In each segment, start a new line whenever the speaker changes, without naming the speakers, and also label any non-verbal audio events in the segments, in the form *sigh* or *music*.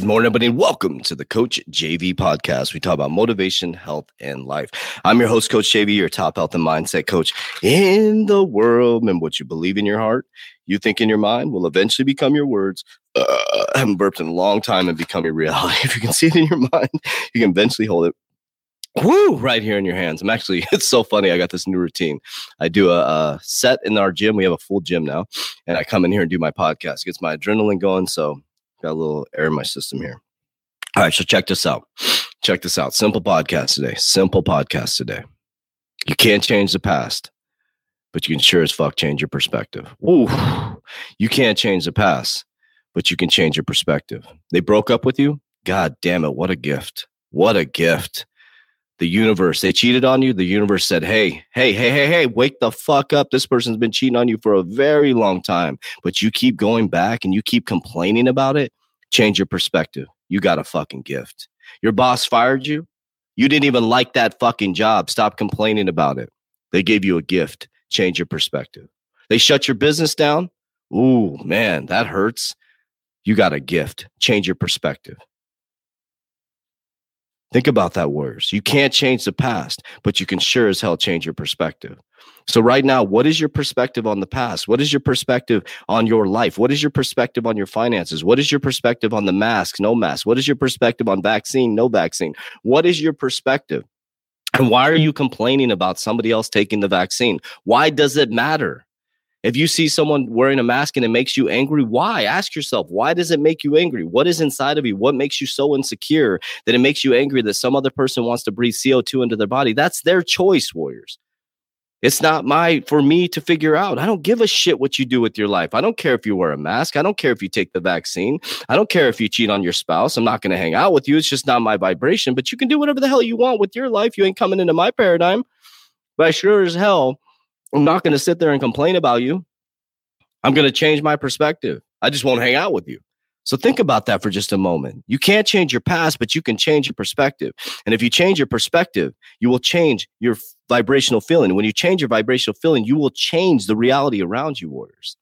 morning, everybody, welcome to the Coach JV podcast. We talk about motivation, health, and life. I'm your host, Coach JV, your top health and mindset coach in the world. And what you believe in your heart, you think in your mind, will eventually become your words. Uh, I *clears throat* haven't burped in a long time and become your reality. *laughs* If you can see it in your mind, you can eventually hold it woo right here in your hands i'm actually *laughs* it's so funny i got this new routine i do a, a, set in our gym we have a full gym now and i come in here and do my podcast it gets my adrenaline going so got a little air in my system here. All right so check this out. Check this out. Simple podcast today. Simple podcast today. You can't change the past but you can sure as fuck change your perspective. Ooh, you can't change the past but you can change your perspective. They broke up with you? God damn it what a gift. What a gift the universe they cheated on you the universe said hey hey hey hey hey wake the fuck up. This person's been cheating on you for a very long time but you keep going back and you keep complaining about it change your perspective. You got a fucking gift. Your boss fired you? You didn't even like that fucking job. Stop complaining about it. They gave you a gift. Change your perspective. They shut your business down? Ooh man that hurts. You got a gift. Change your perspective Think about that, Warriors. You can't change the past, but you can sure as hell change your perspective. So, right now, what is your perspective on the past? What is your perspective on your life? What is your perspective on your finances? What is your perspective on the mask, no mask? What is your perspective on vaccine, no vaccine? What is your perspective? And why are you complaining about somebody else taking the vaccine? Why does it matter? If you see someone wearing a mask and it makes you angry, why? Ask yourself, why does it make you angry? What is inside of you? What makes you so insecure that it makes you angry that some other person wants to breathe CO2 into their body? That's their choice, warriors. It's not my for me to figure out. I don't give a shit what you do with your life. I don't care if you wear a mask. I don't care if you take the vaccine. I don't care if you cheat on your spouse. I'm not going to hang out with you. It's just not my vibration, but you can do whatever the hell you want with your life. You ain't coming into my paradigm. But I sure as hell I'm not going to sit there and complain about you. I'm going to change my perspective. I just won't hang out with you. So think about that for just a moment. You can't change your past, but you can change your perspective. And if you change your perspective, you will change your vibrational feeling. When you change your vibrational feeling, you will change the reality around you, warriors.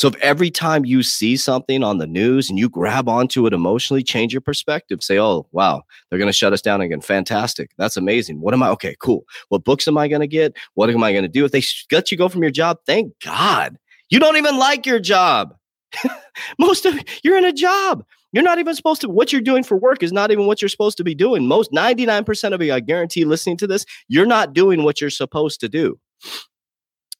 So if every time you see something on the news and you grab onto it emotionally, change your perspective. Say, oh, wow, they're going to shut us down again. Fantastic. That's amazing. What am I? Okay, cool. What books am I going to get? What am I going to do? If they let you go from your job, thank God. You don't even like your job. *laughs* Most of you're in a job. You're not even supposed to, what you're doing for work is not even what you're supposed to be doing. Most 99% of you, I guarantee, listening to this, you're not doing what you're supposed to do.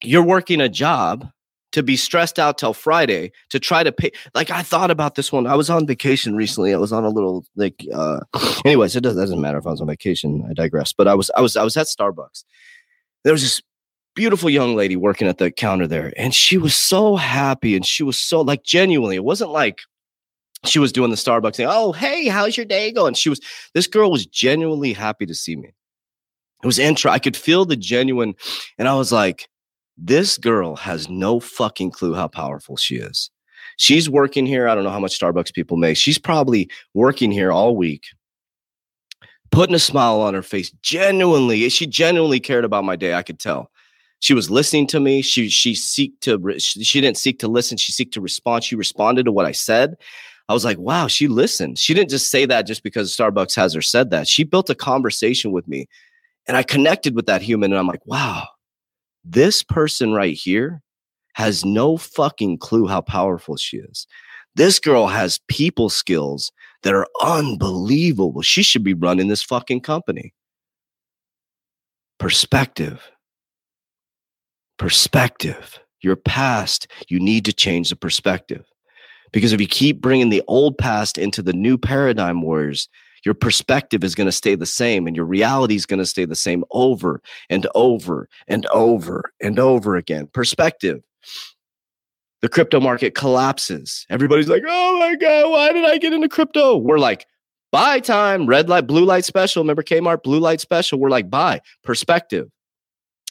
You're working a job to be stressed out till Friday to try to pay. Like I thought about this one. I was on vacation recently. I was on a little like. uh *laughs* Anyways, it doesn't, doesn't matter if I was on vacation. I digress. But I was I was I was at Starbucks. There was this beautiful young lady working at the counter there, and she was so happy and she was so like genuinely. It wasn't like she was doing the Starbucks thing. Oh, hey, how's your day going? She was. This girl was genuinely happy to see me. It was intro. I could feel the genuine, and I was like this girl has no fucking clue how powerful she is. She's working here. I don't know how much Starbucks people make. She's probably working here all week, putting a smile on her face. Genuinely, eh, she genuinely cared about my day. I could tell. She was listening to me. She she seek to she didn't seek to listen. She seek to respond. She responded to what I said. I was like, wow, she listened. She didn't just say that just because Starbucks has her said that. She built a conversation with me, and I connected with that human. And I'm like, wow, this person right here has no fucking clue how powerful she is. This girl has people skills that are unbelievable. She should be running this fucking company. Perspective. Perspective. Your past, you need to change the perspective. Because if you keep bringing the old past into the new paradigm warriors, your perspective is going to stay the same and your reality is going to stay the same over and over and over and over again. Perspective the crypto market collapses. Everybody's like, oh my God, why did I get into crypto? We're like, buy time, red light, blue light special. Remember Kmart, blue light special? We're like, buy perspective.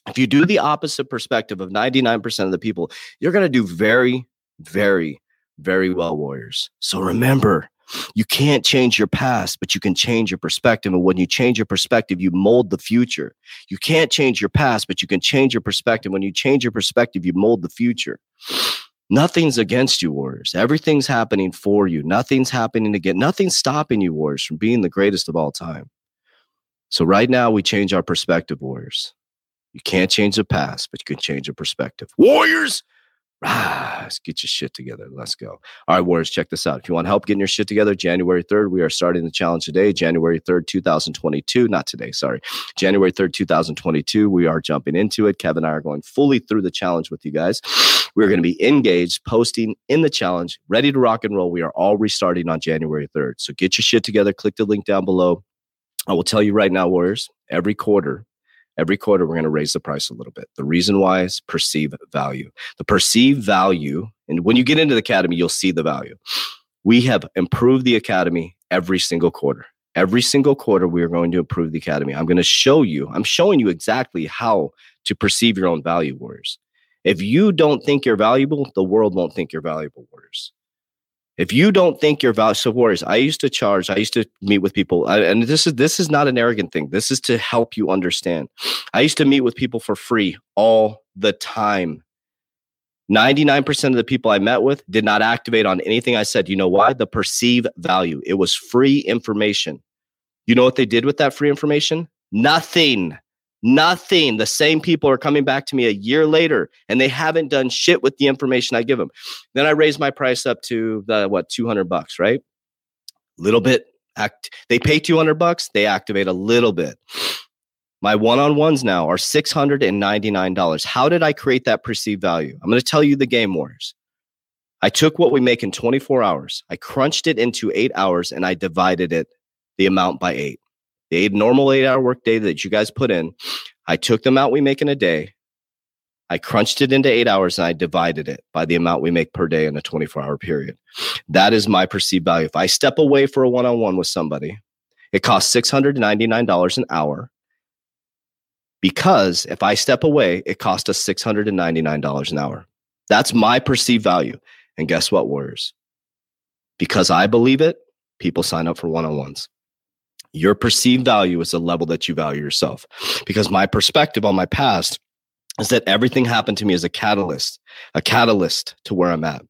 If you do the opposite perspective of 99% of the people, you're going to do very, very, very well, warriors. So remember, you can't change your past, but you can change your perspective. And when you change your perspective, you mold the future. You can't change your past, but you can change your perspective. When you change your perspective, you mold the future. Nothing's against you, Warriors. Everything's happening for you. Nothing's happening again. Nothing's stopping you, Warriors, from being the greatest of all time. So right now, we change our perspective, Warriors. You can't change the past, but you can change your perspective. Warriors, Rise, get your shit together. Let's go. All right, Warriors, check this out. If you want help getting your shit together, January 3rd, we are starting the challenge today, January 3rd, 2022. Not today, sorry. January 3rd, 2022. We are jumping into it. Kevin and I are going fully through the challenge with you guys. We're going to be engaged, posting in the challenge, ready to rock and roll. We are all restarting on January 3rd. So get your shit together. Click the link down below. I will tell you right now, Warriors, every quarter, every quarter we're going to raise the price a little bit. The reason why is perceive value. The perceived value, and when you get into the academy, you'll see the value. We have improved the academy every single quarter. Every single quarter, we are going to improve the academy. I'm going to show you, I'm showing you exactly how to perceive your own value, warriors. If you don't think you're valuable, the world won't think you're valuable, warriors. If you don't think you're valuable, so warriors, I used to charge, I used to meet with people, and this is this is not an arrogant thing. This is to help you understand. I used to meet with people for free all the time. 99% of the people I met with did not activate on anything I said. You know why? The perceive value. It was free information. You know what they did with that free information? Nothing. Nothing. The same people are coming back to me a year later and they haven't done shit with the information I give them. Then I raise my price up to the what 200 bucks, right? Little bit act they pay 200 bucks, they activate a little bit. My one-on-ones now are $699. How did I create that perceived value? I'm going to tell you the game wars. I took what we make in 24 hours, I crunched it into 8 hours and I divided it the amount by 8 the normal eight hour work day that you guys put in, I took the amount we make in a day, I crunched it into eight hours and I divided it by the amount we make per day in a 24 hour period. That is my perceived value. If I step away for a one on one with somebody, it costs $699 an hour. Because if I step away, it costs us $699 an hour. That's my perceived value. And guess what, Warriors? Because I believe it, people sign up for one on ones. Your perceived value is the level that you value yourself. Because my perspective on my past is that everything happened to me as a catalyst, a catalyst to where I'm at.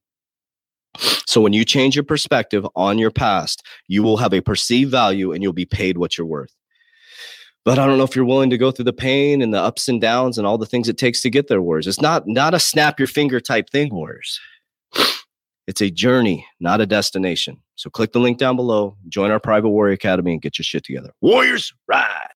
So when you change your perspective on your past, you will have a perceived value and you'll be paid what you're worth. But I don't know if you're willing to go through the pain and the ups and downs and all the things it takes to get there, Warriors. It's not not a snap your finger type thing, Warriors. It's a journey, not a destination. So click the link down below, join our private warrior academy, and get your shit together. Warriors, ride.